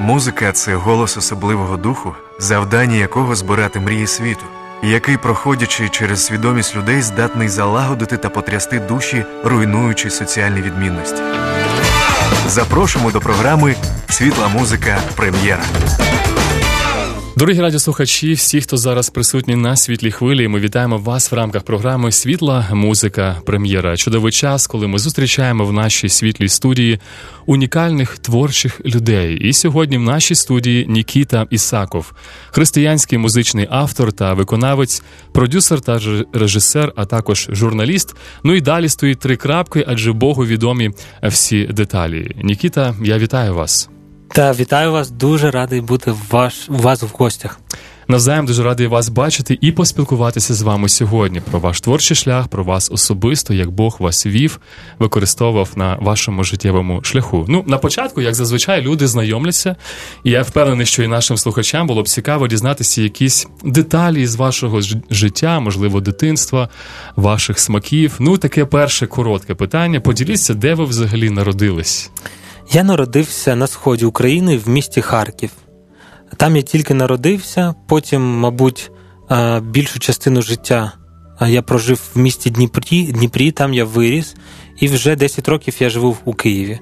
Музика це голос особливого духу, завдання якого збирати мрії світу, який, проходячи через свідомість людей, здатний залагодити та потрясти душі, руйнуючи соціальні відмінності. Запрошуємо до програми Світла музика прем'єра. Дорогі радіослухачі, всі, хто зараз присутні на світлій хвилі, ми вітаємо вас в рамках програми Світла музика прем'єра. Чудовий час, коли ми зустрічаємо в нашій світлій студії унікальних творчих людей. І сьогодні в нашій студії Нікіта Ісаков, християнський музичний автор та виконавець, продюсер та режисер, а також журналіст. Ну і далі стоїть три крапки, адже Богу відомі всі деталі. Нікіта, я вітаю вас. Та вітаю вас, дуже радий бути ваш, у вас в гостях. Навзаєм дуже радий вас бачити і поспілкуватися з вами сьогодні про ваш творчий шлях, про вас особисто, як Бог вас вів, використовував на вашому життєвому шляху. Ну, на початку, як зазвичай, люди знайомляться, і я впевнений, що і нашим слухачам було б цікаво дізнатися якісь деталі з вашого життя, можливо, дитинства, ваших смаків. Ну, таке перше коротке питання. Поділіться, де ви взагалі народились. Я народився на сході України в місті Харків. Там я тільки народився, потім, мабуть, більшу частину життя я прожив в місті Дніпрі, Дніпрі, там я виріс, і вже 10 років я живу у Києві.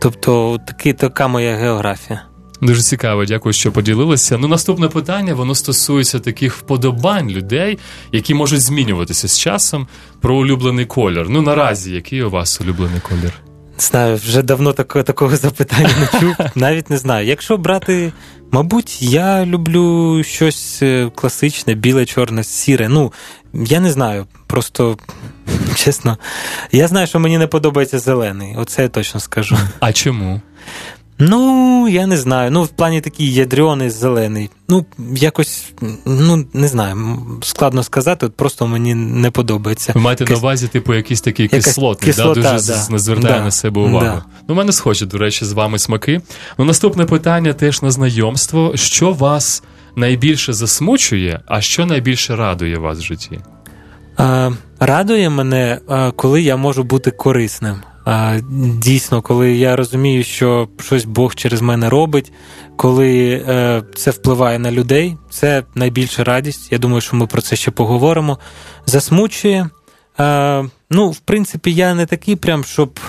Тобто, таки, така моя географія. Дуже цікаво, дякую, що поділилися. Ну, наступне питання воно стосується таких вподобань людей, які можуть змінюватися з часом про улюблений колір. Ну наразі, який у вас улюблений колір? Знаю, вже давно такого, такого запитання не чув. Навіть не знаю. Якщо брати, мабуть, я люблю щось е, класичне, біле, чорне, сіре. Ну, я не знаю. Просто чесно, я знаю, що мені не подобається зелений. Оце я точно скажу. А чому? Ну, я не знаю. Ну, в плані такий ядрений зелений. Ну, якось, ну, не знаю, складно сказати, от просто мені не подобається. Ви маєте Кис... на увазі, типу, якийсь такий кислотний, кислота, да, дуже да. не звертає да. на себе увагу. Да. Ну, у мене схожі, до речі, з вами смаки. Ну, наступне питання теж на знайомство. Що вас найбільше засмучує, а що найбільше радує вас в житті? А, радує мене, коли я можу бути корисним. Дійсно, коли я розумію, що щось Бог через мене робить, коли е, це впливає на людей, це найбільша радість. Я думаю, що ми про це ще поговоримо. Засмучує. Ну, в принципі, я не такий, прям, щоб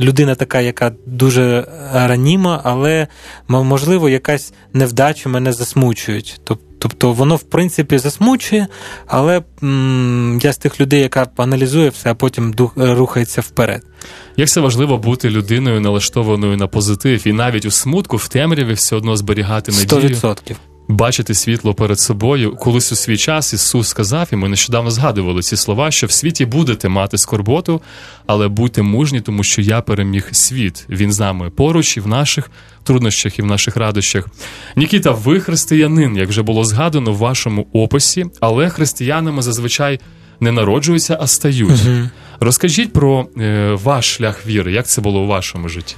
людина така, яка дуже раніма, але можливо, якась невдача мене засмучують. Тобто воно, в принципі, засмучує, але м- я з тих людей, яка аналізує все, а потім рухається вперед. Як це важливо бути людиною налаштованою на позитив, і навіть у смутку в темряві все одно зберігати надію. 100% бачити світло перед собою. Колись у свій час Ісус сказав, і ми нещодавно згадували ці слова, що в світі будете мати скорботу, але будьте мужні, тому що я переміг світ. Він з нами поруч і в наших труднощах, і в наших радощах. Нікіта, ви християнин, як вже було згадано в вашому описі, але християнами зазвичай. Не народжуються, а стають. uh Розкажіть про е, ваш шлях віри, як це було у вашому житті?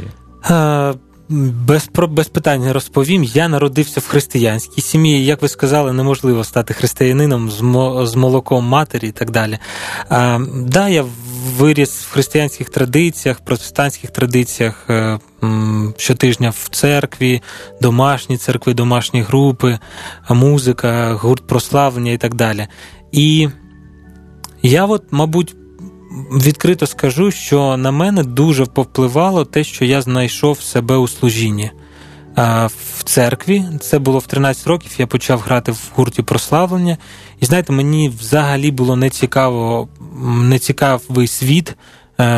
Без без питань розповім. Я народився в християнській сім'ї. Як ви сказали, неможливо стати християнином з з молоком матері і так далі. А, Да, я виріс в християнських традиціях, протестантських традиціях е, щотижня в церкві, домашні церкви, домашні групи, музика, гурт прославлення і так далі. І я, от, мабуть, відкрито скажу, що на мене дуже повпливало те, що я знайшов себе у служінні. В церкві це було в 13 років. Я почав грати в гурті прославлення, і знаєте, мені взагалі було не цікаво, не цікавий світ,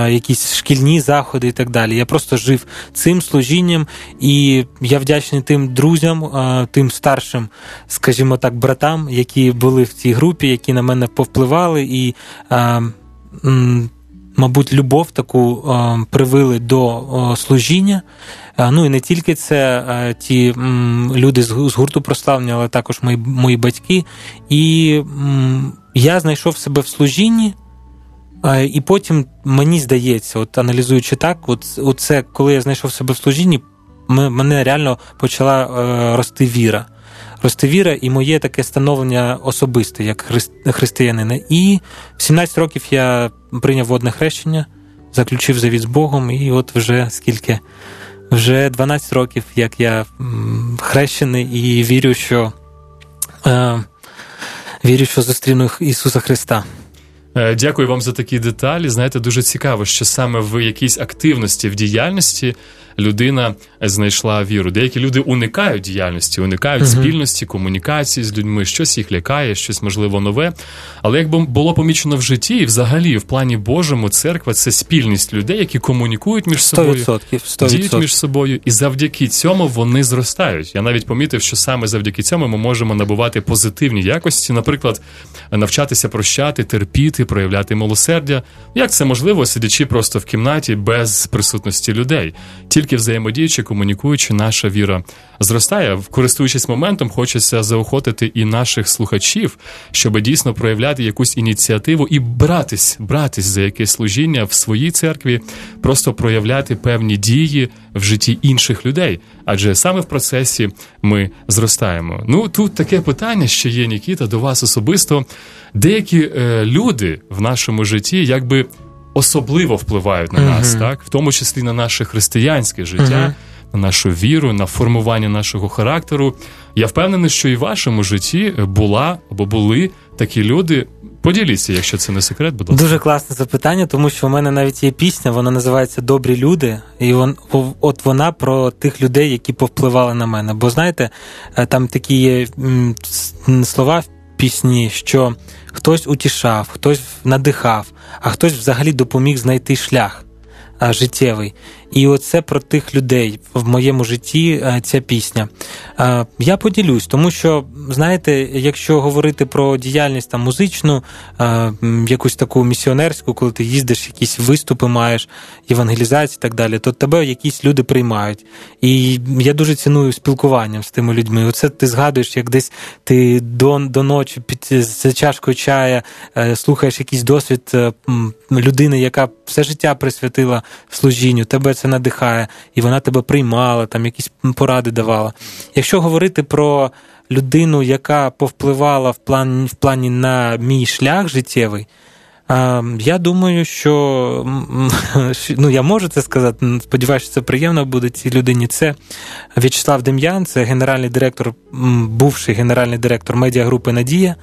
якісь шкільні заходи і так далі. Я просто жив цим служінням, і я вдячний тим друзям, тим старшим, скажімо так, братам, які були в цій групі, які на мене повпливали і мабуть, любов таку привили до служіння. Ну і не тільки це ті люди з гурту прославлення, але також мої мої батьки. І я знайшов себе в служінні, і потім мені здається, от аналізуючи так, от, от коли я знайшов себе в служінні, мене реально почала е, рости віра росте віра і моє таке становлення особисте, як християнина. І в 17 років я прийняв водне хрещення, заключив завіт з Богом, і от вже скільки вже 12 років, як я хрещений, і вірю, що е, вірю, що зустріну Ісуса Христа. Е, дякую вам за такі деталі. Знаєте, дуже цікаво, що саме в якійсь активності в діяльності людина знайшла віру. Деякі люди уникають діяльності, уникають uh-huh. спільності, комунікації з людьми, щось їх лякає, щось можливо нове. Але як було помічено в житті, і взагалі в плані Божому, церква це спільність людей, які комунікують між собою, 100%, 100%. діють між собою, і завдяки цьому вони зростають. Я навіть помітив, що саме завдяки цьому ми можемо набувати позитивні якості, наприклад, навчатися прощати, терпіти, проявляти милосердя. Як це можливо, сидячи просто в кімнаті без присутності людей? Тільки тільки взаємодіючи, комунікуючи, наша віра зростає. Користуючись моментом, хочеться заохотити і наших слухачів, щоб дійсно проявляти якусь ініціативу і братись, братись за якесь служіння в своїй церкві, просто проявляти певні дії в житті інших людей. Адже саме в процесі ми зростаємо. Ну тут таке питання ще є, Нікіта, до вас особисто. Деякі е, люди в нашому житті, якби особливо впливають на нас, uh-huh. так в тому числі на наше християнське життя, uh-huh. на нашу віру, на формування нашого характеру. Я впевнений, що і в вашому житті була або були такі люди. Поділіться, якщо це не секрет, будь ласка. Дуже класне запитання, тому що в мене навіть є пісня, вона називається Добрі люди, і вон, от вона про тих людей, які повпливали на мене. Бо знаєте, е, там такі є слова в пісні, що хтось утішав, хтось надихав, а хтось взагалі допоміг знайти шлях життєвий. І оце про тих людей в моєму житті е, ця пісня. Е, я поділюсь, тому що, знаєте, якщо говорити про діяльність там музичну, е, якусь таку місіонерську, коли ти їздиш, якісь виступи маєш, євангелізації і так далі, то тебе якісь люди приймають. І я дуже ціную спілкуванням з тими людьми. Оце ти згадуєш, як десь ти до до ночі під за чашкою чая слухаєш якийсь досвід людини, яка все життя присвятила служінню. Тебе це надихає, і вона тебе приймала, там якісь поради давала. Якщо говорити про людину, яка повпливала в плані, в плані на мій шлях життєвий, я думаю, що ну, я можу це сказати. Сподіваюся, що це приємно буде цій людині. Це В'ячеслав Дем'ян, це генеральний директор, бувший генеральний директор медіагрупи Надія.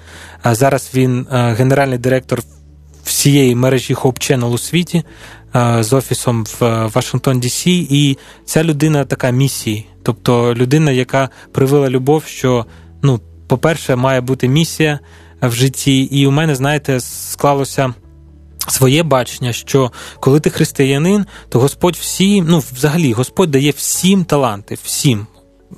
А зараз він генеральний директор всієї мережі Hope Channel у світі. Е, з офісом в Вашингтон Дісі, і ця людина така місії, тобто людина, яка привила любов, що ну, по-перше, має бути місія в житті, і у мене, знаєте, склалося. Своє бачення, що коли ти християнин, то Господь всі, ну взагалі, Господь дає всім таланти, всім.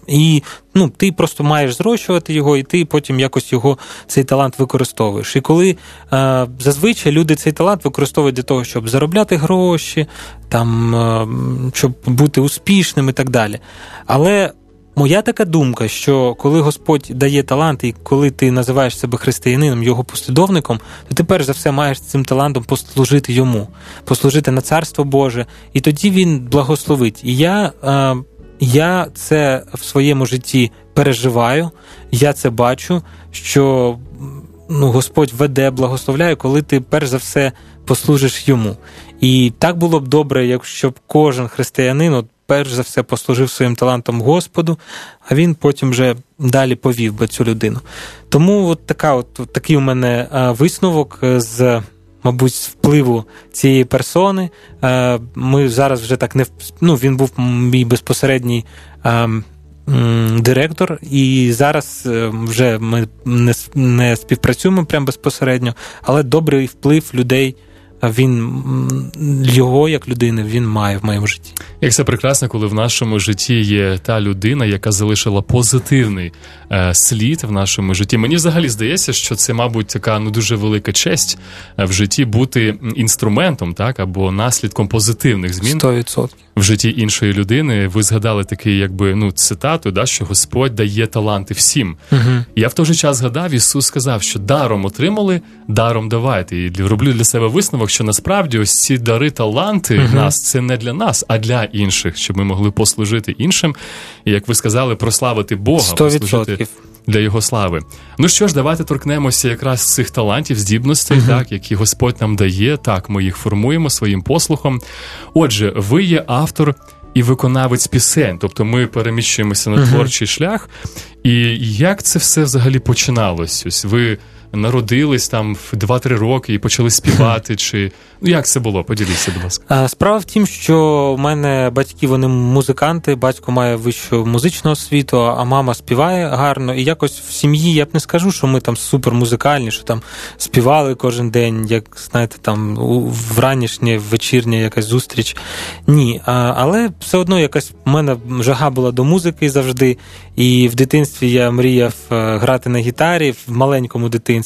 І ну, ти просто маєш зрощувати його, і ти потім якось його цей талант використовуєш. І коли е, зазвичай люди цей талант використовують для того, щоб заробляти гроші, там, е, щоб бути успішним і так далі. Але моя така думка, що коли Господь дає талант, і коли ти називаєш себе християнином, його послідовником, то ти перш за все маєш цим талантом послужити йому, послужити на царство Боже, і тоді він благословить. І я. Е, я це в своєму житті переживаю, я це бачу, що ну, Господь веде, благословляє, коли ти перш за все послужиш йому. І так було б добре, якщо б кожен християнин от, перш за все послужив своїм талантом Господу, а він потім вже далі повів би цю людину. Тому от така, от, такий у мене висновок з мабуть, впливу цієї персони. Е, ми зараз вже так не ну, він був мій безпосередній ем, директор, і зараз е, вже ми не співпрацюємо прямо безпосередньо, але добрий вплив людей він його як людини він має в моєму житті. Як це прекрасно, коли в нашому житті є та людина, яка залишила позитивний е, слід в нашому житті. Мені взагалі здається, що це, мабуть, така ну дуже велика честь е, в житті бути інструментом, так або наслідком позитивних змін 100% в житті іншої людини. Ви згадали такий, якби ну цитату, да, що Господь дає таланти всім. Угу. Я в той же час згадав, Ісус сказав, що даром отримали, даром давайте. І роблю для себе висновок, що насправді ось ці дари, таланти угу. нас це не для нас, а для інших, щоб ми могли послужити іншим. І як ви сказали, прославити Бога, 100%. послужити для його слави. Ну що ж, давайте торкнемося якраз цих талантів, здібностей, uh-huh. так які Господь нам дає. Так, ми їх формуємо своїм послухом. Отже, ви є автор і виконавець пісень. Тобто ми переміщуємося на творчий шлях. І як це все взагалі починалось? Ось ви народились там в 2-3 роки і почали співати? Чи ну як це було? Поділіться, будь ласка. Справа в тім, що в мене батьки вони музиканти, батько має вищу музичну освіту, а мама співає гарно. І якось в сім'ї я б не скажу, що ми там супер музикальні, що там співали кожен день, як знаєте, там в ранішнє, вечірнє якась зустріч. Ні. Але все одно якась в мене жага була до музики завжди. І в дитинстві я мріяв е, грати на гітарі в маленькому дитинстві.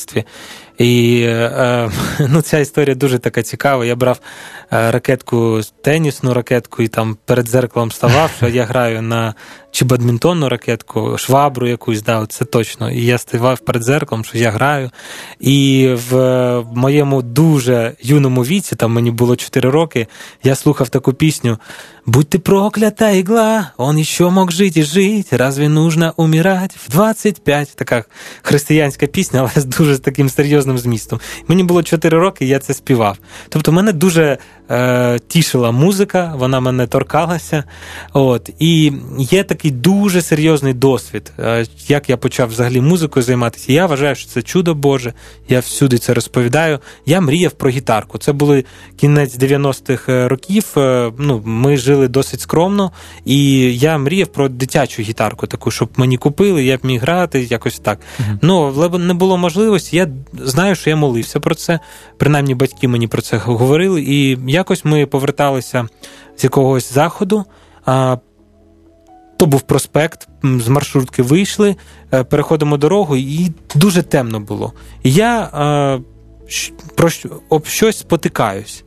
І е, ну, ця історія дуже така цікава. Я брав е, ракетку, тенісну ракетку, і там перед зеркалом ставав, що я граю на чи бадмінтонну ракетку, швабру якусь, да, це точно. І я ставав перед зеркалом, що я граю. І в моєму дуже юному віці, там мені було 4 роки, я слухав таку пісню. Будь ты проклята игла, он еще мог жить и жить, разве нужно умирать в 25? Така християнська пісня, але з дуже таким серйозним змістом. Мені було 4 роки, я це співав. Тобто мене дуже е, тішила музика, вона мене торкалася. От. І є такий дуже серйозний досвід, е, як я почав взагалі музикою займатися. Я вважаю, що це чудо Боже, я всюди це розповідаю. Я мріяв про гітарку. Це були кінець 90-х е, років. Е, ну, Ми жили досить скромно, і я мріяв про дитячу гітарку, таку, щоб мені купили, я б міг грати, якось так. Uh-huh. Ну, але не було можливості. Я знаю, що я молився про це. Принаймні, батьки мені про це говорили. І якось ми поверталися з якогось заходу. То був проспект, з маршрутки вийшли, е, переходимо дорогу, і дуже темно було. Я е, про об щось спотикаюсь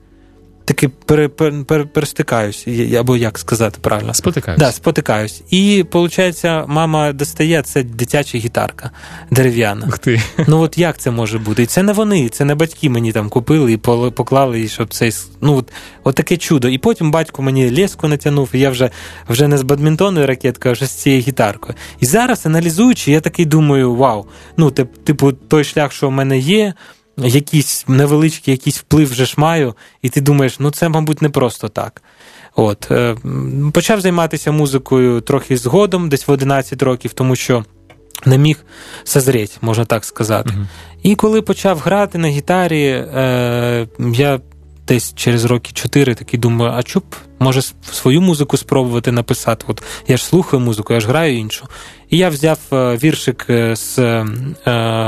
таки пере, пере, пере, перестикаюсь, або як сказати правильно? Спотикаюсь. Да, спотикаюсь. І, виходить, мама достає це дитяча гітарка дерев'яна. Ух ти. Ну от як це може бути? І це не вони, це не батьки мені там купили і поклали, і щоб цей. Ну, от, от таке чудо. І потім батько мені леску натягнув, і я вже вже не з бадмінтонною ракеткою, а вже з цією гітаркою. І зараз, аналізуючи, я такий думаю: вау, ну, типу, той шлях, що в мене є якийсь невеличкий якийсь вплив вже ж маю, і ти думаєш, ну це, мабуть, не просто так. От. Е, почав займатися музикою трохи згодом, десь в 11 років, тому що не міг созріти, можна так сказати. uh І коли почав грати на гітарі, е, я десь через роки 4 такий думаю, а чуб, може свою музику спробувати написати. От Я ж слухаю музику, я ж граю іншу. І я взяв е, віршик з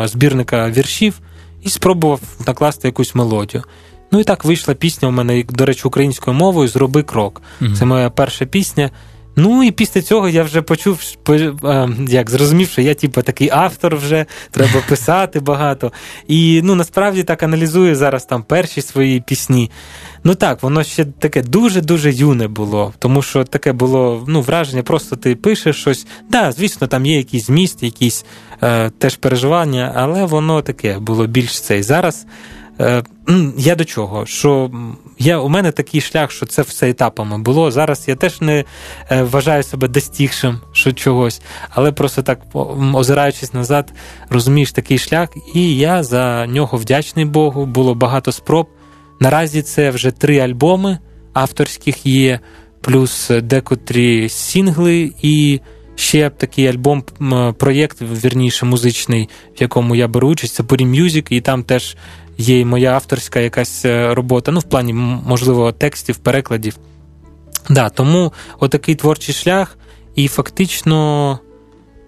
збірника віршів і спробував накласти якусь мелодію. Ну і так вийшла пісня у мене, до речі, українською мовою Зроби крок. Це моя перша пісня. Ну і після цього я вже почув, як зрозумів, що я типу, такий автор вже, треба писати багато. І ну насправді так аналізую зараз там перші свої пісні. Ну так, воно ще таке дуже-дуже юне було, тому що таке було ну, враження, просто ти пишеш щось. Да, звісно, там є якийсь зміст, якісь е, теж переживання, але воно таке було більш цей. Зараз е, я до чого? Що я, У мене такий шлях, що це все етапами було. Зараз я теж не е, вважаю себе достігшим що чогось, але просто так, озираючись назад, розумієш такий шлях, і я за нього вдячний Богу. Було багато спроб. Наразі це вже три альбоми авторських є, плюс декотрі сінгли, і ще такий альбом, проєкт, вірніше, музичний, в якому я беру участь, це Puri Music, і там теж є і моя авторська якась е, робота, ну, в плані, можливо, текстів, перекладів. Да, Тому отакий творчий шлях, і фактично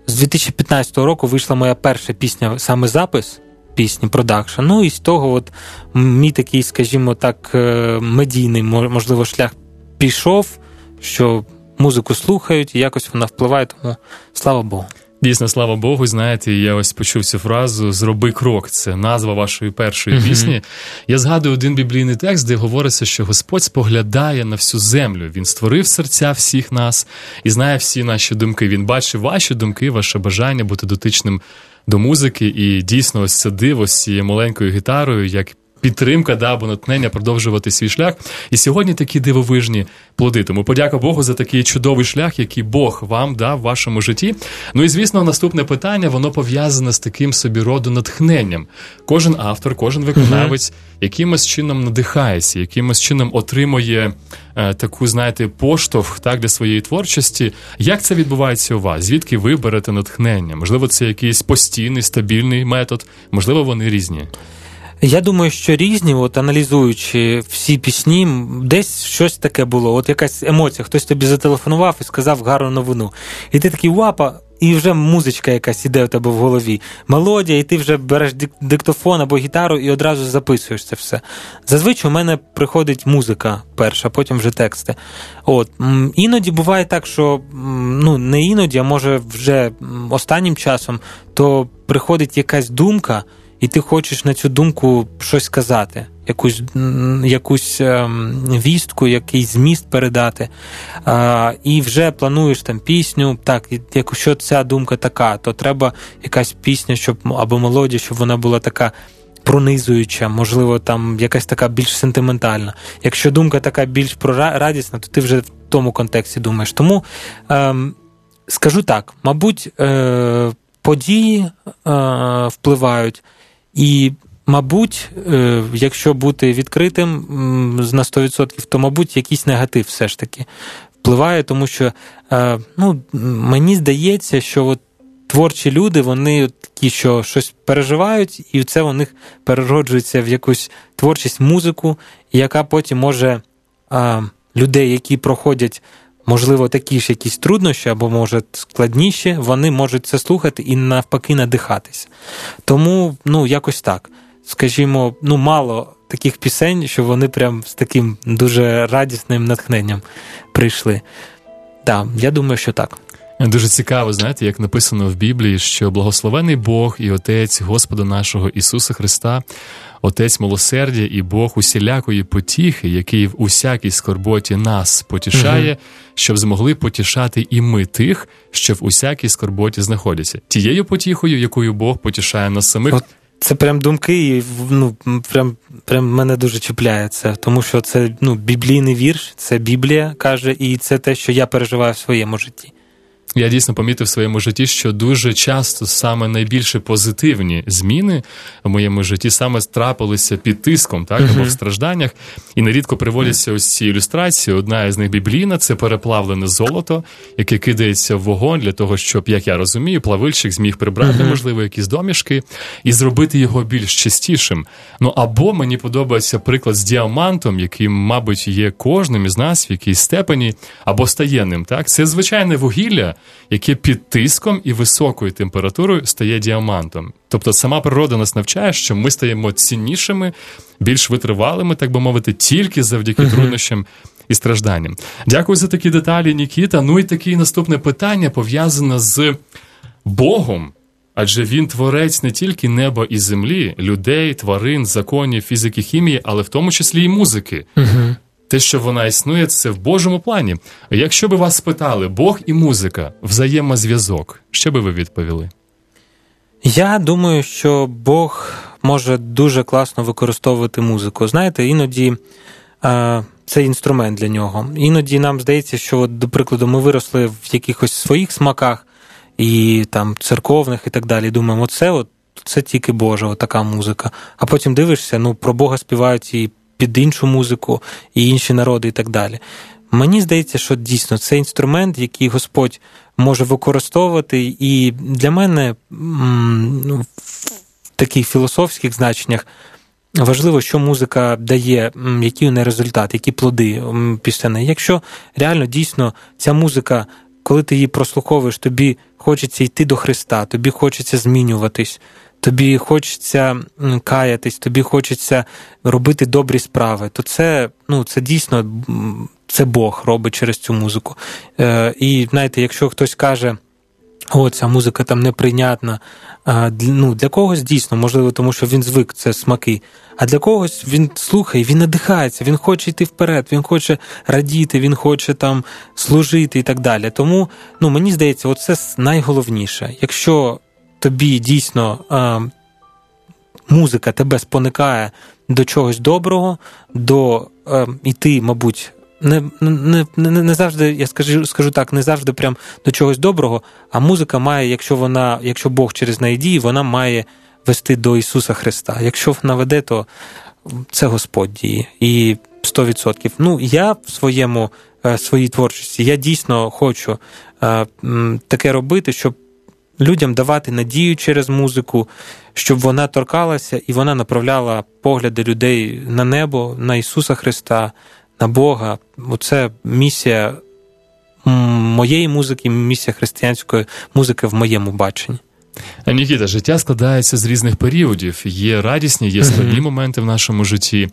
з 2015 року вийшла моя перша пісня, саме запис пісні, продакшн. Ну і з того, от мій такий, скажімо так, е, медійний, можливо, шлях пішов, що музику слухають, і якось вона впливає, тому слава Богу. Дійсно, слава Богу, знаєте, я ось почув цю фразу Зроби крок. Це назва вашої першої uh-huh. пісні. Я згадую один біблійний текст, де говориться, що Господь споглядає на всю землю. Він створив серця всіх нас і знає всі наші думки. Він бачить ваші думки, ваше бажання бути дотичним до музики. І дійсно, ось це диво з цією маленькою гітарою, як підтримка да, або натхнення продовжувати свій шлях. І сьогодні такі дивовижні плоди. Тому подяка Богу за такий чудовий шлях, який Бог вам дав в вашому житті. Ну і звісно, наступне питання воно пов'язане з таким собі роду натхненням. Кожен автор, кожен виконавець якимось чином надихається, якимось чином отримує е, таку, знаєте, поштовх так для своєї творчості. Як це відбувається у вас? Звідки ви берете натхнення? Можливо, це якийсь постійний стабільний метод, можливо, вони різні. Я думаю, що різні, от аналізуючи всі пісні, десь щось таке було. От якась емоція, хтось тобі зателефонував і сказав гарну новину. І ти такий вапа, і вже музичка якась іде у тебе в голові. Мелодія, і ти вже береш диктофон або гітару і одразу записуєш це все. Зазвичай у мене приходить музика перша, потім вже тексти. От Іноді буває так, що ну не іноді, а може вже останнім часом, то приходить якась думка і ти хочеш на цю думку щось сказати, якусь якусь ем, вістку, якийсь зміст передати. І вже плануєш там пісню. Так, якщо ця думка така, то треба якась пісня, щоб або мелодія, щоб вона була така. Пронизуюча, можливо, там якась така більш сентиментальна. Якщо думка така більш радісна, то ти вже в тому контексті думаєш. Тому ем, скажу так: мабуть, е, події е, впливають. І, мабуть, е, якщо бути відкритим на 100%, то, мабуть, якийсь негатив все ж таки впливає, тому що е, ну, мені здається, що от творчі люди, вони такі, що щось переживають, і це у них перероджується в якусь творчість, музику, яка потім може людей, які проходять можливо, такі ж якісь труднощі, або, може, складніші, вони можуть це слухати і навпаки надихатися. Тому, ну, якось так. Скажімо, ну, мало таких пісень, що вони прям з таким дуже радісним натхненням прийшли. Так, я думаю, що так. Дуже цікаво, знаєте, як написано в Біблії, що благословений Бог і Отець Господа нашого Ісуса Христа, Отець милосердя і Бог усілякої потіхи, який в усякій скорботі нас потішає, угу. щоб змогли потішати і ми тих, що в усякій скорботі знаходяться, тією потіхою, якою Бог потішає нас самих. От це прям думки, і ну прям прям мене дуже чіпляє це, тому що це ну біблійний вірш, це Біблія каже, і це те, що я переживаю в своєму житті. Я дійсно помітив в своєму житті, що дуже часто саме найбільше позитивні зміни в моєму житті саме трапилися під тиском, так або в стражданнях, і нерідко приводяться ось ці ілюстрації. Одна із них біблійна це переплавлене золото, яке кидається в вогонь для того, щоб, як я розумію, плавильщик зміг прибрати, можливо, якісь домішки і зробити його більш чистішим. Ну або мені подобається приклад з діамантом, який, мабуть, є кожним із нас в якійсь степені, або стає ним. Так, це звичайне вугілля яке під тиском і високою температурою стає діамантом. Тобто сама природа нас навчає, що ми стаємо ціннішими, більш витривалими, так би мовити, тільки завдяки uh-huh. труднощам. І стражданням. Дякую за такі деталі, Нікіта. Ну і таке наступне питання пов'язане з Богом, адже він творець не тільки неба і землі, людей, тварин, законів, фізики, хімії, але в тому числі і музики. Угу те, що вона існує, це в Божому плані. Якщо би вас спитали, Бог і музика, взаємозв'язок, що би ви відповіли? Я думаю, що Бог може дуже класно використовувати музику. Знаєте, іноді е, це інструмент для нього. Іноді нам здається, що, до прикладу, ми виросли в якихось своїх смаках і там церковних і так далі. Думаємо, це от. Це тільки Божа, така музика. А потім дивишся, ну про Бога співають і під іншу музику і інші народи, і так далі. Мені здається, що дійсно це інструмент, який Господь може використовувати, і для мене ну, в таких філософських значеннях важливо, що музика дає, який у неї результат, які плоди після неї. Якщо реально дійсно ця музика, коли ти її прослуховуєш, тобі хочеться йти до Христа, тобі хочеться змінюватись тобі хочеться каятись, тобі хочеться робити добрі справи, то це ну, це дійсно це Бог робить через цю музику. Е, І знаєте, якщо хтось каже, о, ця музика там неприйнятна, ну, для когось дійсно, можливо, тому що він звик це смаки. А для когось він слухає, він надихається, він хоче йти вперед, він хоче радіти, він хоче там служити і так далі. Тому ну, мені здається, це найголовніше. Якщо тобі дійсно е, музика тебе споникає до чогось доброго, до е, іти, мабуть. Не не, не, не завжди, я скажу скажу так, не завжди прям до чогось доброго, а музика має, якщо вона, якщо Бог через неї діє, вона має вести до Ісуса Христа. Якщо вона веде, то це Господь діє. І 100%. Ну, я в своєму е, своїй творчості я дійсно хочу таке робити, щоб людям давати надію через музику, щоб вона торкалася і вона направляла погляди людей на небо, на Ісуса Христа, на Бога. Оце місія моєї музики, місія християнської музики в моєму баченні. Нікіта, життя складається з різних періодів. Є радісні, є складні моменти в нашому житті.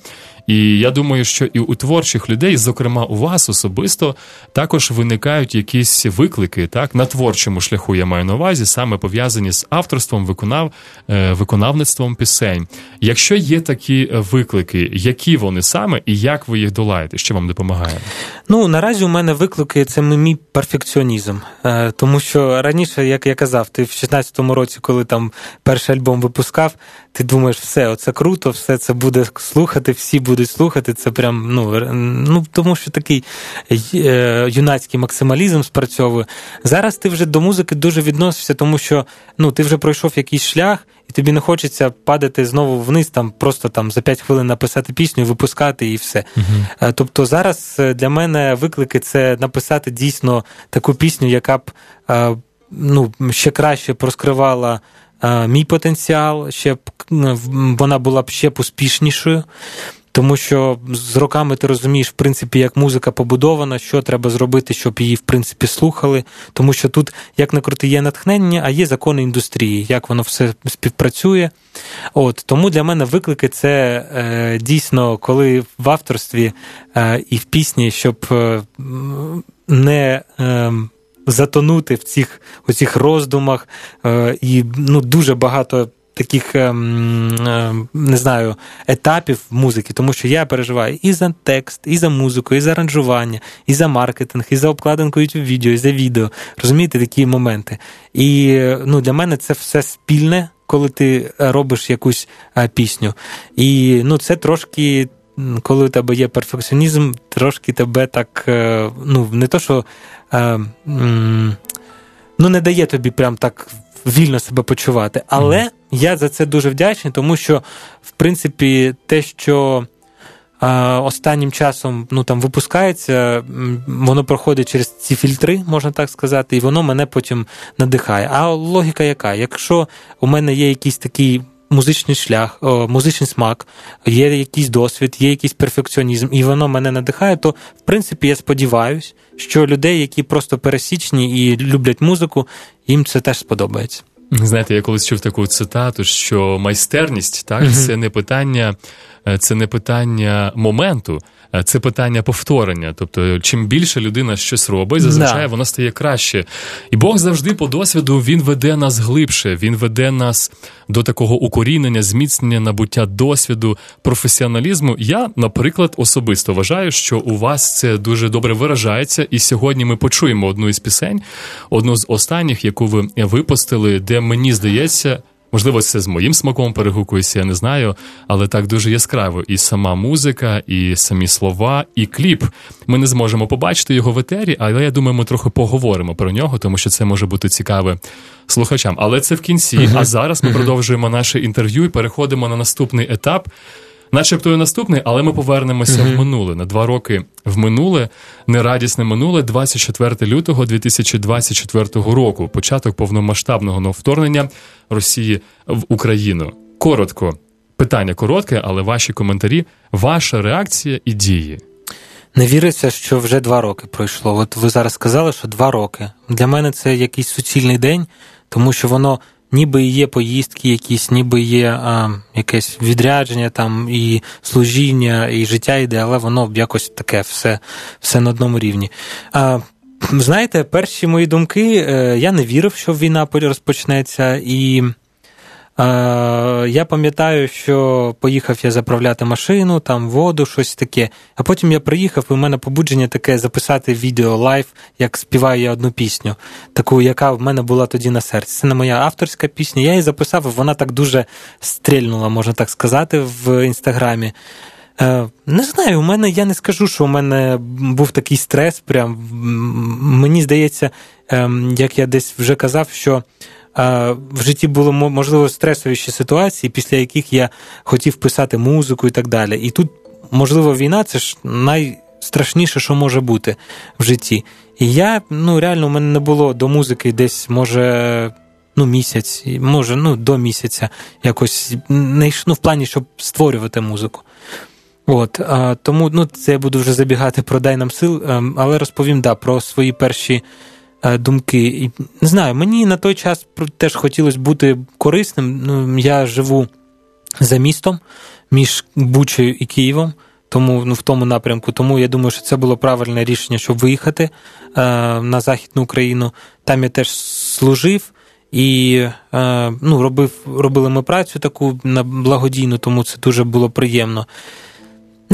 І я думаю, що і у творчих людей, зокрема у вас особисто, також виникають якісь виклики, так на творчому шляху я маю на увазі, саме пов'язані з авторством, виконав, е, виконавництвом пісень. Якщо є такі виклики, які вони саме і як ви їх долаєте? Що вам допомагає? Ну наразі у мене виклики це мій перфекціонізм, е, тому що раніше, як я казав, ти в 16-му році, коли там перший альбом випускав, ти думаєш, все, оце круто, все це буде слухати, всі будуть слухати. Це прям ну ну тому, що такий е, юнацький максималізм спрацьовує. Зараз ти вже до музики дуже відносишся, тому що ну ти вже пройшов якийсь шлях, і тобі не хочеться падати знову вниз, там просто там за 5 хвилин написати пісню, випускати і все. uh Тобто зараз е, для мене виклики це написати дійсно таку пісню, яка б ну, ще краще проскривала. Мій потенціал, ще б вона була б ще б успішнішою, тому що з роками ти розумієш, в принципі, як музика побудована, що треба зробити, щоб її в принципі слухали. Тому що тут, як не крути, є натхнення, а є закони індустрії, як воно все співпрацює. От Тому для мене виклики це е, дійсно, коли в авторстві е, і в пісні, щоб е, не. Ем, затонути в цих оцих роздумах, е, і ну, дуже багато. Таких ем, ем, не знаю етапів музики, тому що я переживаю і за текст, і за музику, і за аранжування, і за маркетинг, і за обкладинку youtube відео, і за відео. Розумієте, такі моменти. І ну, для мене це все спільне, коли ти робиш якусь е, пісню. І ну, це трошки коли у тебе є перфекціонізм, трошки тебе так, е, ну, не то, що е, ну, не дає тобі прям так вільно себе почувати. Але mm. я за це дуже вдячний, тому що, в принципі, те, що е, останнім часом ну, там випускається, воно проходить через ці фільтри, можна так сказати, і воно мене потім надихає. А логіка яка? Якщо у мене є якийсь такий музичний шлях, музичний смак, є якийсь досвід, є якийсь перфекціонізм, і воно мене надихає, то в принципі я сподіваюся, що людей, які просто пересічні і люблять музику, їм це теж сподобається. Знаєте, я колись чув таку цитату, що майстерність так, це не питання, е, це не питання моменту, це питання повторення. Тобто, чим більше людина щось робить, зазвичай да. вона стає краще. І Бог завжди по досвіду він веде нас глибше, він веде нас до такого укорінення, зміцнення, набуття досвіду, професіоналізму. Я, наприклад, особисто вважаю, що у вас це дуже добре виражається. І сьогодні ми почуємо одну із пісень, одну з останніх, яку ви випустили, де мені здається. Можливо, це з моїм смаком перегукується, я не знаю, але так дуже яскраво. І сама музика, і самі слова, і кліп. Ми не зможемо побачити його в етері, але я думаю, ми трохи поговоримо про нього, тому що це може бути цікаве слухачам. Але це в кінці. А зараз ми продовжуємо наше інтерв'ю і переходимо на наступний етап начебто і наступний, але ми повернемося mm-hmm. в минуле на два роки в минуле, нерадісне минуле, 24 лютого 2024 року. Початок повномасштабного вторгнення Росії в Україну. Коротко, питання коротке, але ваші коментарі, ваша реакція і дії. Не віриться, що вже два роки пройшло. От ви зараз сказали, що два роки. Для мене це якийсь суцільний день, тому що воно ніби є поїздки, якісь, ніби є а, якесь відрядження там і служіння, і життя йде, але воно якось таке все все на одному рівні. А, Знаєте, перші мої думки, е, я не вірив, що війна розпочнеться, і Я пам'ятаю, що поїхав я заправляти машину, там воду, щось таке. А потім я приїхав, і у мене побудження таке записати відео live, як співаю я одну пісню, таку, яка в мене була тоді на серці. Це не моя авторська пісня. Я її записав, вона так дуже стрільнула, можна так сказати, в інстаграмі. Е, не знаю, у мене я не скажу, що у мене був такий стрес. Прям мені здається, ем, як я десь вже казав, що в житті було можливо стресовіші ситуації, після яких я хотів писати музику і так далі. І тут, можливо, війна це ж найстрашніше, що може бути в житті. І я ну реально у мене не було до музики десь, може. Ну, місяць, може, ну, до місяця якось ну, в плані, щоб створювати музику. От, Тому ну, це я буду вже забігати про дай нам сил, ем, але розповім да, про свої перші думки. І, Не знаю, мені на той час теж хотілося бути корисним. Ну, Я живу за містом між Бучею і Києвом. Тому ну, в тому напрямку. Тому я думаю, що це було правильне рішення, щоб виїхати е, на Західну Україну. Там я теж служив і е, ну, робив, робили ми працю таку благодійну, тому це дуже було приємно.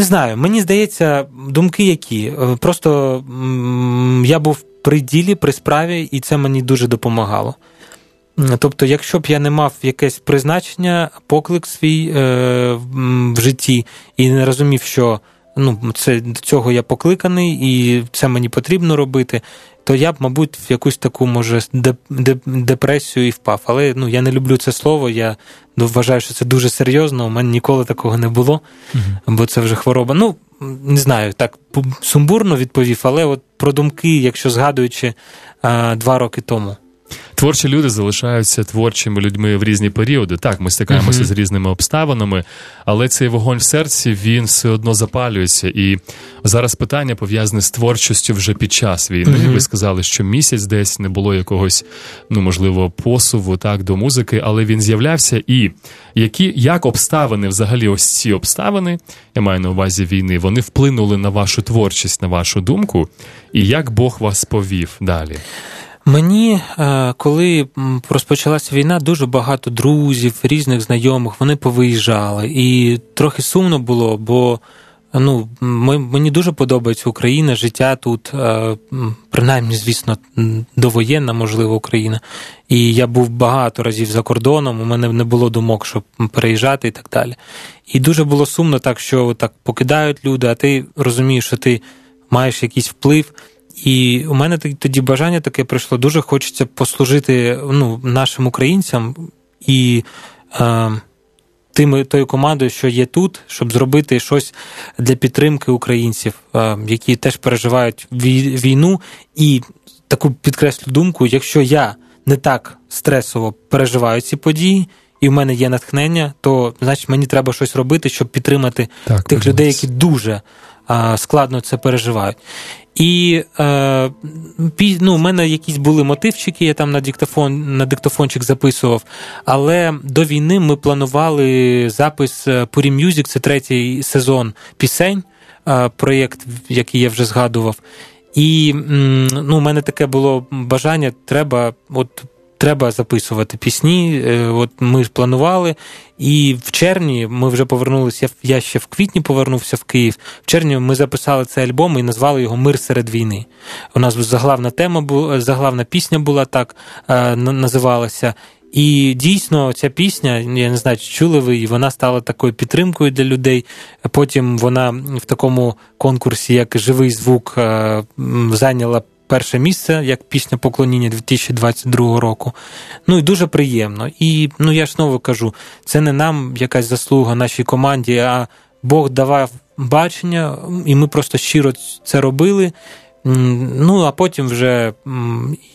Не знаю, мені здається, думки які. Е, просто я був при ділі, при справі, і це мені дуже допомагало. Тобто, якщо б я не мав якесь призначення, поклик свій е, в житті, і не розумів, що ну, це до цього я покликаний, і це мені потрібно робити, то я б, мабуть, в якусь таку, може, депресію і впав. Але ну, я не люблю це слово, я вважаю, що це дуже серйозно. У мене ніколи такого не було, бо це вже хвороба. Ну, не знаю, так сумбурно відповів, але от про думки, якщо згадуючи два роки тому. Творчі люди залишаються творчими людьми в різні періоди. Так, ми стикаємося uh-huh. з різними обставинами, але цей вогонь в серці він все одно запалюється. І зараз питання пов'язане з творчістю вже під час війни. Uh-huh. Ви сказали, що місяць десь не було якогось, ну можливо, посуву так до музики, але він з'являвся. І які як обставини, взагалі, ось ці обставини, я маю на увазі війни, вони вплинули на вашу творчість, на вашу думку, і як Бог вас повів далі. Мені, е, коли розпочалася війна, дуже багато друзів, різних знайомих, вони повиїжджали. І трохи сумно було, бо ну, мені дуже подобається Україна, життя тут, е, принаймні, звісно, довоєнна, можливо, Україна. І я був багато разів за кордоном, у мене не було думок, щоб переїжджати і так далі. І дуже було сумно, так що так покидають люди, а ти розумієш, що ти маєш якийсь вплив. І у мене тоді бажання таке прийшло. Дуже хочеться послужити ну, нашим українцям і е, тими тою командою, що є тут, щоб зробити щось для підтримки українців, е, які теж переживають війну. І таку підкреслю думку: якщо я не так стресово переживаю ці події. І в мене є натхнення, то значить мені треба щось робити, щоб підтримати так, тих людей, які дуже а, складно це переживають. І е, ну, в мене якісь були мотивчики, я там на диктофон, на диктофончик записував. Але до війни ми планували запис Пурі Мюзік, це третій сезон пісень, е, проєкт, який я вже згадував. І ну, у мене таке було бажання, треба от треба записувати пісні. Е, от Ми планували. І в червні ми вже повернулися. Я ще в квітні повернувся в Київ. В червні ми записали цей альбом і назвали його Мир серед війни. У нас заглавна тема була, заглавна пісня була так е, називалася. І дійсно ця пісня, я не знаю, чи чули ви, і вона стала такою підтримкою для людей. Потім вона в такому конкурсі, як живий звук, е, зайняла перше місце як пісня поклоніння 2022 року. Ну і дуже приємно. І ну я ж знову кажу, це не нам якась заслуга нашій команді, а Бог давав бачення, і ми просто щиро це робили. Ну, а потім вже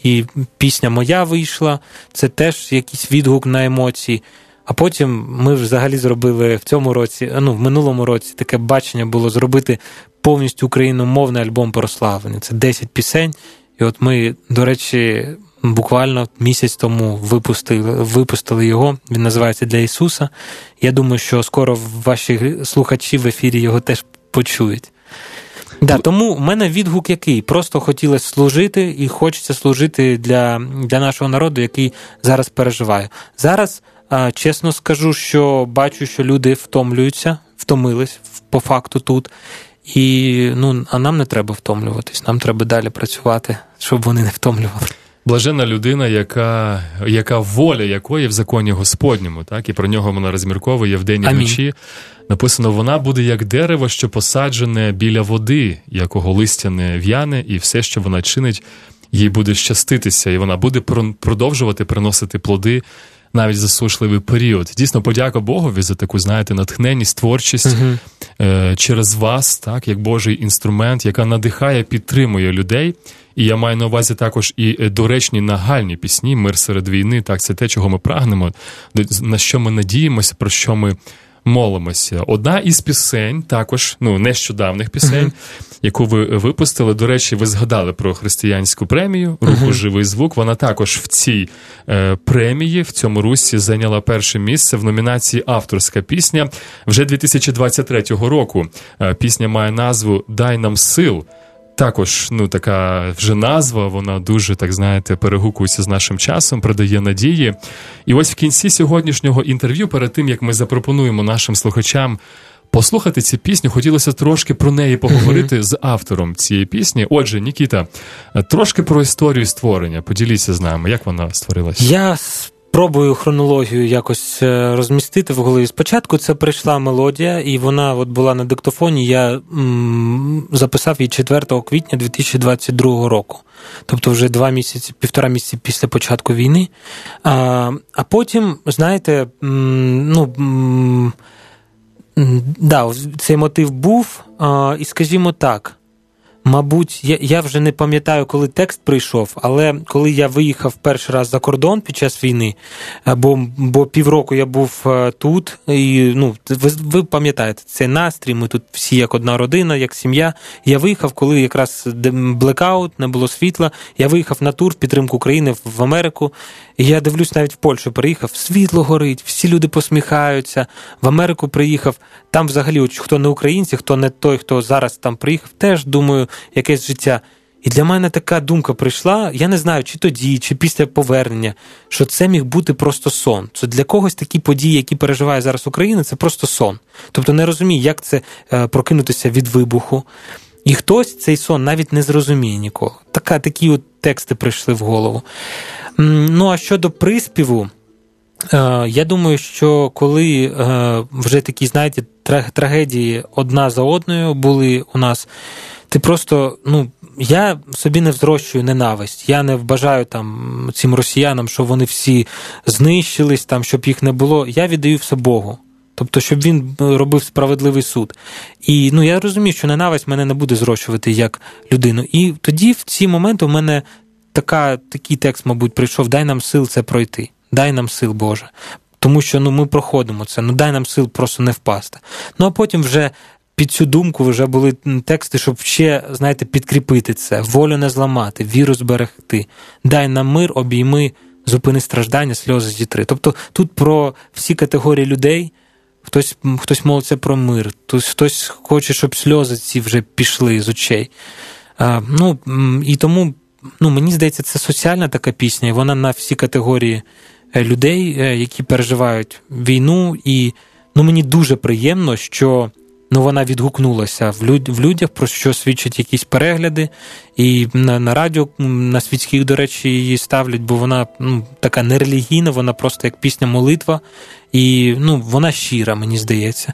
і пісня моя вийшла, це теж якийсь відгук на емоції. А потім ми взагалі зробили в цьому році, ну в минулому році таке бачення було зробити повністю україномовний альбом прославлення. Це 10 пісень. І от ми, до речі, буквально місяць тому випустили випустили його. Він називається Для Ісуса. Я думаю, що скоро ваші слухачі в ефірі його теж почують. Да, Тому в мене відгук який. Просто хотілося служити і хочеться служити для для нашого народу, який зараз переживає. Зараз Чесно скажу, що бачу, що люди втомлюються, втомились по факту тут. І ну, а нам не треба втомлюватись, нам треба далі працювати, щоб вони не втомлювали. Блажена людина, яка яка воля якої в законі Господньому, так і про нього вона розмірковує в день і вночі. Написано: вона буде як дерево, що посаджене біля води, якого листя не в'яне, і все, що вона чинить, їй буде щаститися, і вона буде продовжувати приносити плоди навіть засушливий період. Дійсно, подяка Богові за таку, знаєте, натхненність, творчість uh через вас, так як Божий інструмент, яка надихає, підтримує людей. І я маю на увазі також і е, доречні нагальні пісні, мир серед війни. Так, це те, чого ми прагнемо, на що ми надіємося, про що ми молимося. Одна із пісень, також ну нещодавних пісень, uh-huh. Яку ви випустили. До речі, ви згадали про християнську премію Руху uh-huh. Живий звук. Вона також в цій е, премії в цьому русі зайняла перше місце в номінації Авторська пісня вже 2023 року. Е, пісня має назву Дай нам сил. Також ну така вже назва, вона дуже так знаєте, перегукується з нашим часом, придає надії. І ось в кінці сьогоднішнього інтерв'ю, перед тим як ми запропонуємо нашим слухачам послухати цю пісню, хотілося трошки про неї поговорити з автором цієї пісні. Отже, Нікіта, трошки про історію створення. Поділіться з нами, як вона створилася. Я Пробую хронологію якось е, розмістити в голові. Спочатку це прийшла мелодія, і вона от була на диктофоні. Я м, записав її 4 квітня 2022 року. Тобто вже два місяці, півтора місяці після початку війни. А а потім, знаєте, м, ну. М, да, цей мотив був, і скажімо так. Мабуть, я вже не пам'ятаю, коли текст прийшов, але коли я виїхав перший раз за кордон під час війни, е, бо бо півроку я був е, тут, і ну ви ви пам'ятаєте цей настрій. Ми тут всі як одна родина, як сім'я. Я виїхав, коли якраз блекаут, не було світла. Я виїхав на тур в підтримку України в Америку. І я дивлюсь, навіть в Польщу приїхав, світло горить, всі люди посміхаються. В Америку приїхав. Там, взагалі, хто не українці, хто не той, хто зараз там приїхав, теж думаю якесь життя. І для мене така думка прийшла. Я не знаю, чи тоді, чи після повернення, що це міг бути просто сон. Це для когось такі події, які переживає зараз Україна, це просто сон. Тобто не розуміє, як це е, прокинутися від вибуху. І хтось цей сон навіть не зрозуміє ніколи. Така, Такі от тексти прийшли в голову. Ну а щодо приспіву, я думаю, що коли е, вже такі, знаєте, трагедії одна за одною були у нас. Ти просто, ну, я собі не взрощую ненависть. Я не вбажаю там цим росіянам, що вони всі знищились, там, щоб їх не було. Я віддаю все Богу. Тобто, щоб він робив справедливий суд. І ну, я розумію, що ненависть мене не буде зрощувати як людину. І тоді, в ці моменти, у мене така, такий текст, мабуть, прийшов: дай нам сил це пройти. Дай нам сил, Боже. Тому що ну, ми проходимо це, ну дай нам сил просто не впасти. Ну а потім вже під цю думку вже були тексти, щоб ще, знаєте, підкріпити це, волю не зламати, віру зберегти. Дай нам мир, обійми, зупини страждання, сльози зітри. Тобто тут про всі категорії людей. Хтось хтось молиться про мир, хтось хоче, щоб сльози ці вже пішли з очей. А, Ну, І тому ну, мені здається, це соціальна така пісня, і вона на всі категорії людей, е, які переживають війну. І ну, мені дуже приємно, що ну, вона відгукнулася в люд, в людях, про що свідчать якісь перегляди. І на на радіо на світських, до речі, її ставлять, бо вона ну, така нерелігійна, вона просто як пісня молитва, і ну, вона щира, мені здається.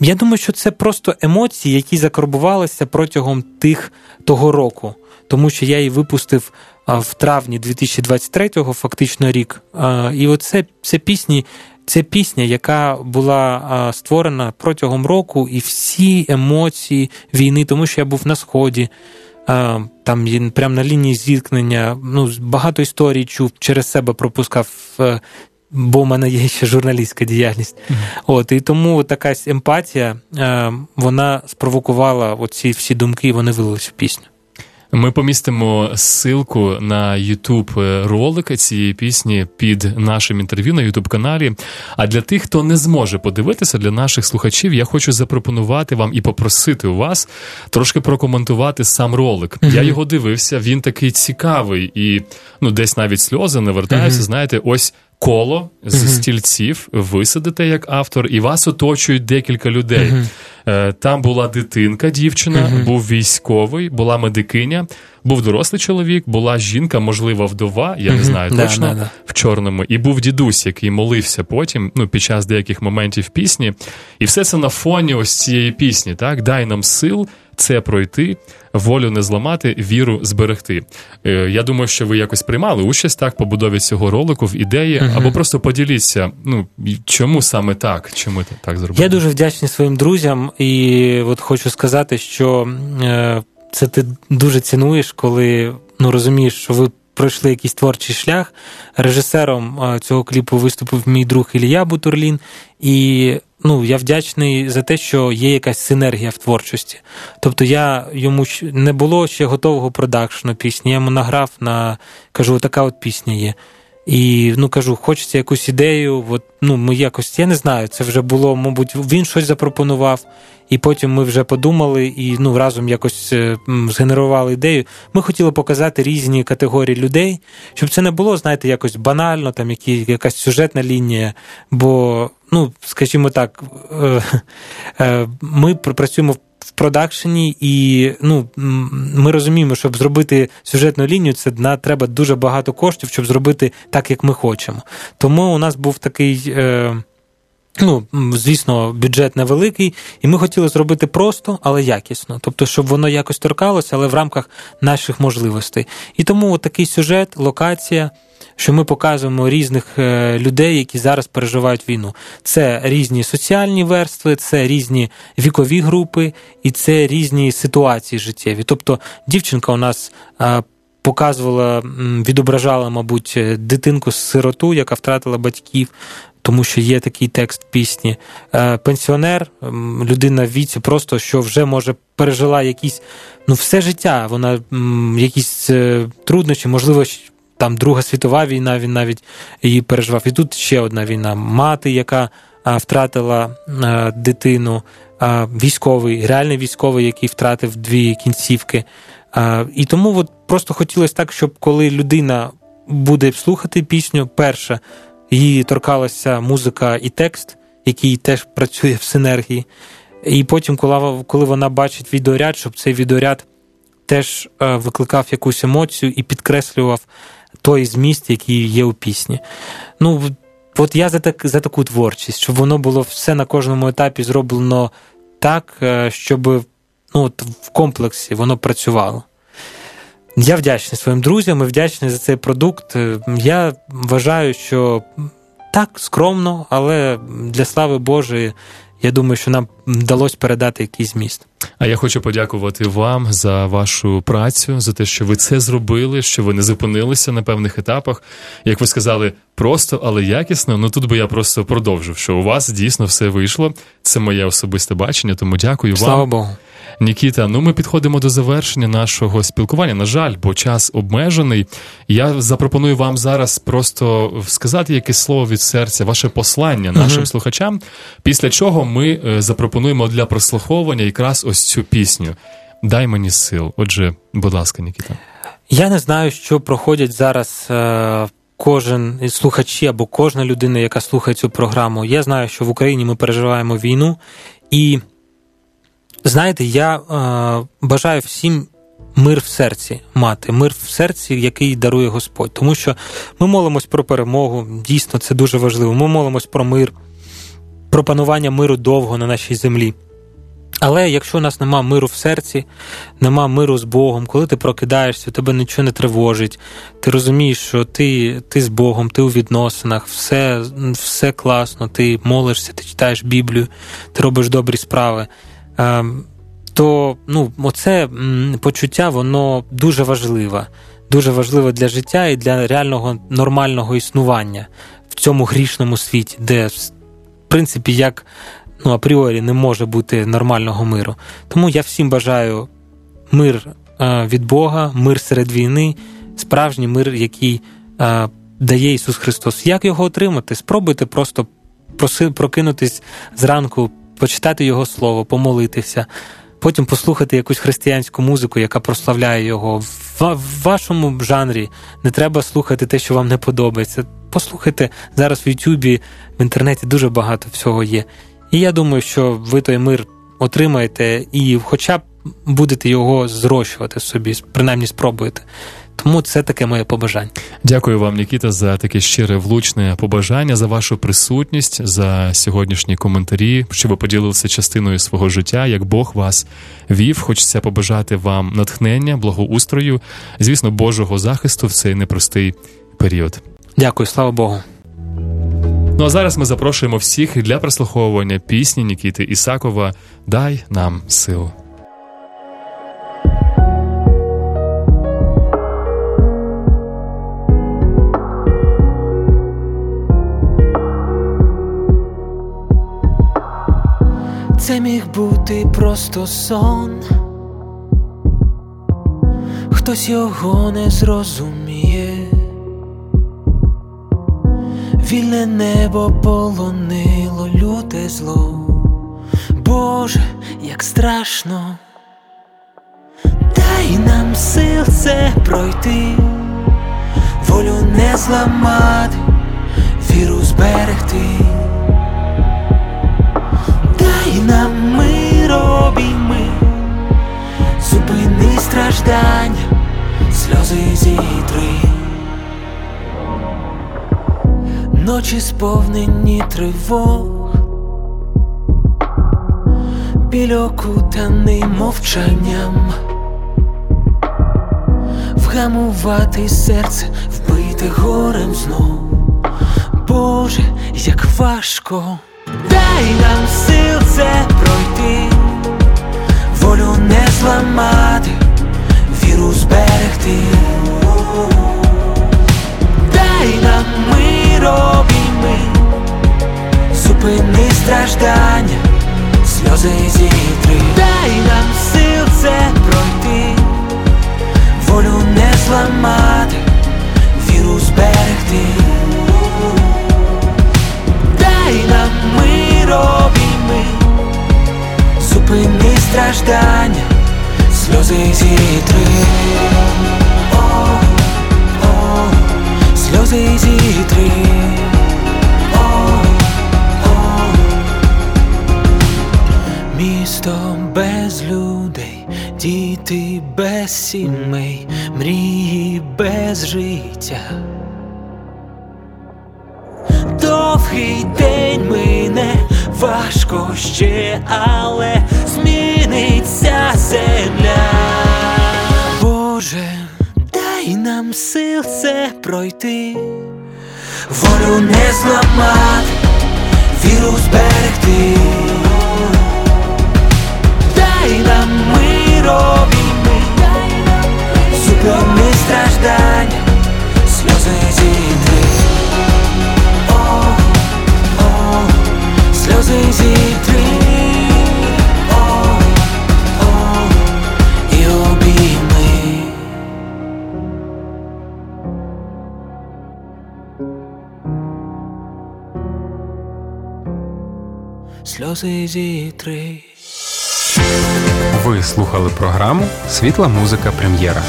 Я думаю, що це просто емоції, які закарбувалися протягом тих того року, тому що я її випустив. В травні 2023-го, фактично рік. І оце це пісні, це пісня, яка була створена протягом року, і всі емоції війни, тому що я був на сході, там прямо на лінії зіткнення. Ну, багато історій чув, через себе пропускав. Е, бо в мене є ще журналістська діяльність. Mm-hmm. От, І тому така емпатія е, вона спровокувала оці всі думки, і вони вилились в пісню. Ми помістимо ссылку на youtube е, ролик цієї пісні під нашим інтерв'ю на youtube каналі. А для тих, хто не зможе подивитися, для наших слухачів, я хочу запропонувати вам і попросити у вас трошки прокоментувати сам ролик. Mm-hmm. Я його дивився, він такий цікавий і ну десь навіть сльози не вертаються. Mm-hmm. Знаєте, ось коло з Мгм. стільців, ви сидите як автор, і вас оточують декілька людей. Е, Там була дитинка, дівчина, Мгм. був військовий, була медикиня, був дорослий чоловік, була жінка, можливо, вдова, я не знаю Да, точно, да, да. в чорному, і був дідусь, який молився потім, ну, під час деяких моментів пісні. І все це на фоні ось цієї пісні. Так, дай нам сил це пройти, волю не зламати, віру зберегти. Е, Я думаю, що ви якось приймали участь так по будові цього ролику в ідеї, Мгм. або просто поділіться. Ну чому саме так? Чому ти так зробили? Я дуже вдячний своїм друзям, і от хочу сказати, що е, це ти дуже цінуєш, коли ну, розумієш, що ви пройшли якийсь творчий шлях. Режисером е, цього кліпу виступив мій друг Ілля Бутурлін. І ну, я вдячний за те, що є якась синергія в творчості. Тобто я йому не було ще готового продакшну пісні. Я йому награв на кажу, така от пісня є. І ну кажу, хочеться якусь ідею. От, ну, ми якось, я не знаю, це вже було, мабуть, він щось запропонував, і потім ми вже подумали і ну, разом якось е, згенерували ідею. Ми хотіли показати різні категорії людей, щоб це не було, знаєте, якось банально, там які, якась сюжетна лінія. Бо, ну, скажімо так, е, е, ми пр- працюємо в продакшені, і ну, ми розуміємо, щоб зробити сюжетну лінію, це на треба дуже багато коштів, щоб зробити так, як ми хочемо. Тому у нас був такий. Е, Ну, звісно, бюджет невеликий, і ми хотіли зробити просто, але якісно. Тобто, щоб воно якось торкалося, але в рамках наших можливостей. І тому такий сюжет, локація, що ми показуємо різних е, людей, які зараз переживають війну. Це різні соціальні верстви, це різні вікові групи, і це різні ситуації життєві. Тобто, дівчинка у нас. Показувала, відображала, мабуть, е, дитинку з сироту, яка втратила батьків, тому що є такий текст пісні. Е, Пенсіонер, людина в віці, просто що вже може пережила якісь ну, все життя. Вона якісь е, труднощі, можливо, там Друга світова війна, він навіть її переживав. І тут ще одна війна. Мати, яка втратила дитину, військовий, реальний військовий, який втратив дві кінцівки. І тому от просто хотілося так, щоб коли людина буде слухати пісню, перше, її торкалася музика і текст, який теж працює в синергії. І потім, коли вона бачить відеоряд, щоб цей відеоряд теж е, викликав якусь емоцію і підкреслював той зміст, який є у пісні. Ну, от я за, так, за таку творчість, щоб воно було все на кожному етапі зроблено так, е, щоб ну, от в комплексі воно працювало. Я вдячний своїм друзям і вдячний за цей продукт. Е, Я вважаю, що так, скромно, але для слави Божої, я думаю, що нам вдалося передати якийсь зміст. А я хочу подякувати вам за вашу працю, за те, що ви це зробили, що ви не зупинилися на певних етапах. Як ви сказали, просто, але якісно. Ну тут би я просто продовжив, що у вас дійсно все вийшло. Це моє особисте бачення, тому дякую вам. Слава Богу. Нікіта, ну ми підходимо до завершення нашого спілкування. На жаль, бо час обмежений. Я запропоную вам зараз просто сказати якесь слово від серця, ваше послання нашим Мгм. слухачам. Після чого ми е, запропонуємо для прослуховування якраз ось цю пісню. Дай мені сил. Отже, будь ласка, Нікіта. Я не знаю, що проходять зараз е, кожен із слухачі або кожна людина, яка слухає цю програму. Я знаю, що в Україні ми переживаємо війну, і знаєте, я е, бажаю всім мир в серці мати, мир в серці, який дарує Господь. Тому що ми молимось про перемогу, дійсно, це дуже важливо. Ми молимось про мир, про панування миру довго на нашій землі. Але якщо у нас нема миру в серці, нема миру з Богом, коли ти прокидаєшся, тебе нічого не тривожить, ти розумієш, що ти, ти з Богом, ти у відносинах, все, все класно, ти молишся, ти читаєш Біблію, ти робиш добрі справи. Ем, то ну, оце почуття, воно дуже важливе. Дуже важливе для життя і для реального нормального існування в цьому грішному світі, де, в принципі, як ну, апріорі не може бути нормального миру. Тому я всім бажаю мир е, від Бога, мир серед війни, справжній мир, який е, дає Ісус Христос. Як його отримати? Спробуйте просто прокинутись зранку, почитати Його Слово, помолитися. потім послухати якусь християнську музику, яка прославляє його. В вашому жанрі не треба слухати те, що вам не подобається. Послухайте зараз в Ютубі, в інтернеті дуже багато всього є. І я думаю, що ви той мир отримаєте і, хоча б будете його зрощувати собі, принаймні спробуєте. Тому це таке моє побажання. Дякую вам, Нікіта, за таке щире влучне побажання, за вашу присутність, за сьогоднішні коментарі, що ви поділилися частиною свого життя, як Бог вас вів. Хочеться побажати вам натхнення, благоустрою, звісно, Божого захисту в цей непростий період. Дякую, слава Богу. Ну а зараз ми запрошуємо всіх для прослуховування пісні Нікіти Ісакова Дай нам силу. Це міг бути просто сон, хтось його не зрозуміє, вільне небо полонило люте зло, Боже, як страшно, дай нам сил це пройти, волю не зламати, віру зберегти. Нам мир обійми, зупини страждання, сльози зітри, ночі сповнені тривог, біль окутаний мовчанням, вгамувати серце, вбите горем знов, Боже, як важко. Дай нам сил це пройти, волю не зламати, віру зберегти, дай нам мир обійми, зупини страждання, сльози зітри, дай нам сил це пройти, волю не зламати, віру зберегти. Дай нам мир обійми, зупини страждання, сльози зітри, о, о, сльози зітри, о, о, місто без людей, діти без сімей, мрії без життя довгий день мине, важко ще, але зміниться земля. Боже, дай нам сил це пройти, волю не зламати, віру зберегти. Дай нам мир обійми, зупини страждання, сльози і обійми. Сльози зітри. Ви слухали програму Світла музика прем'єра.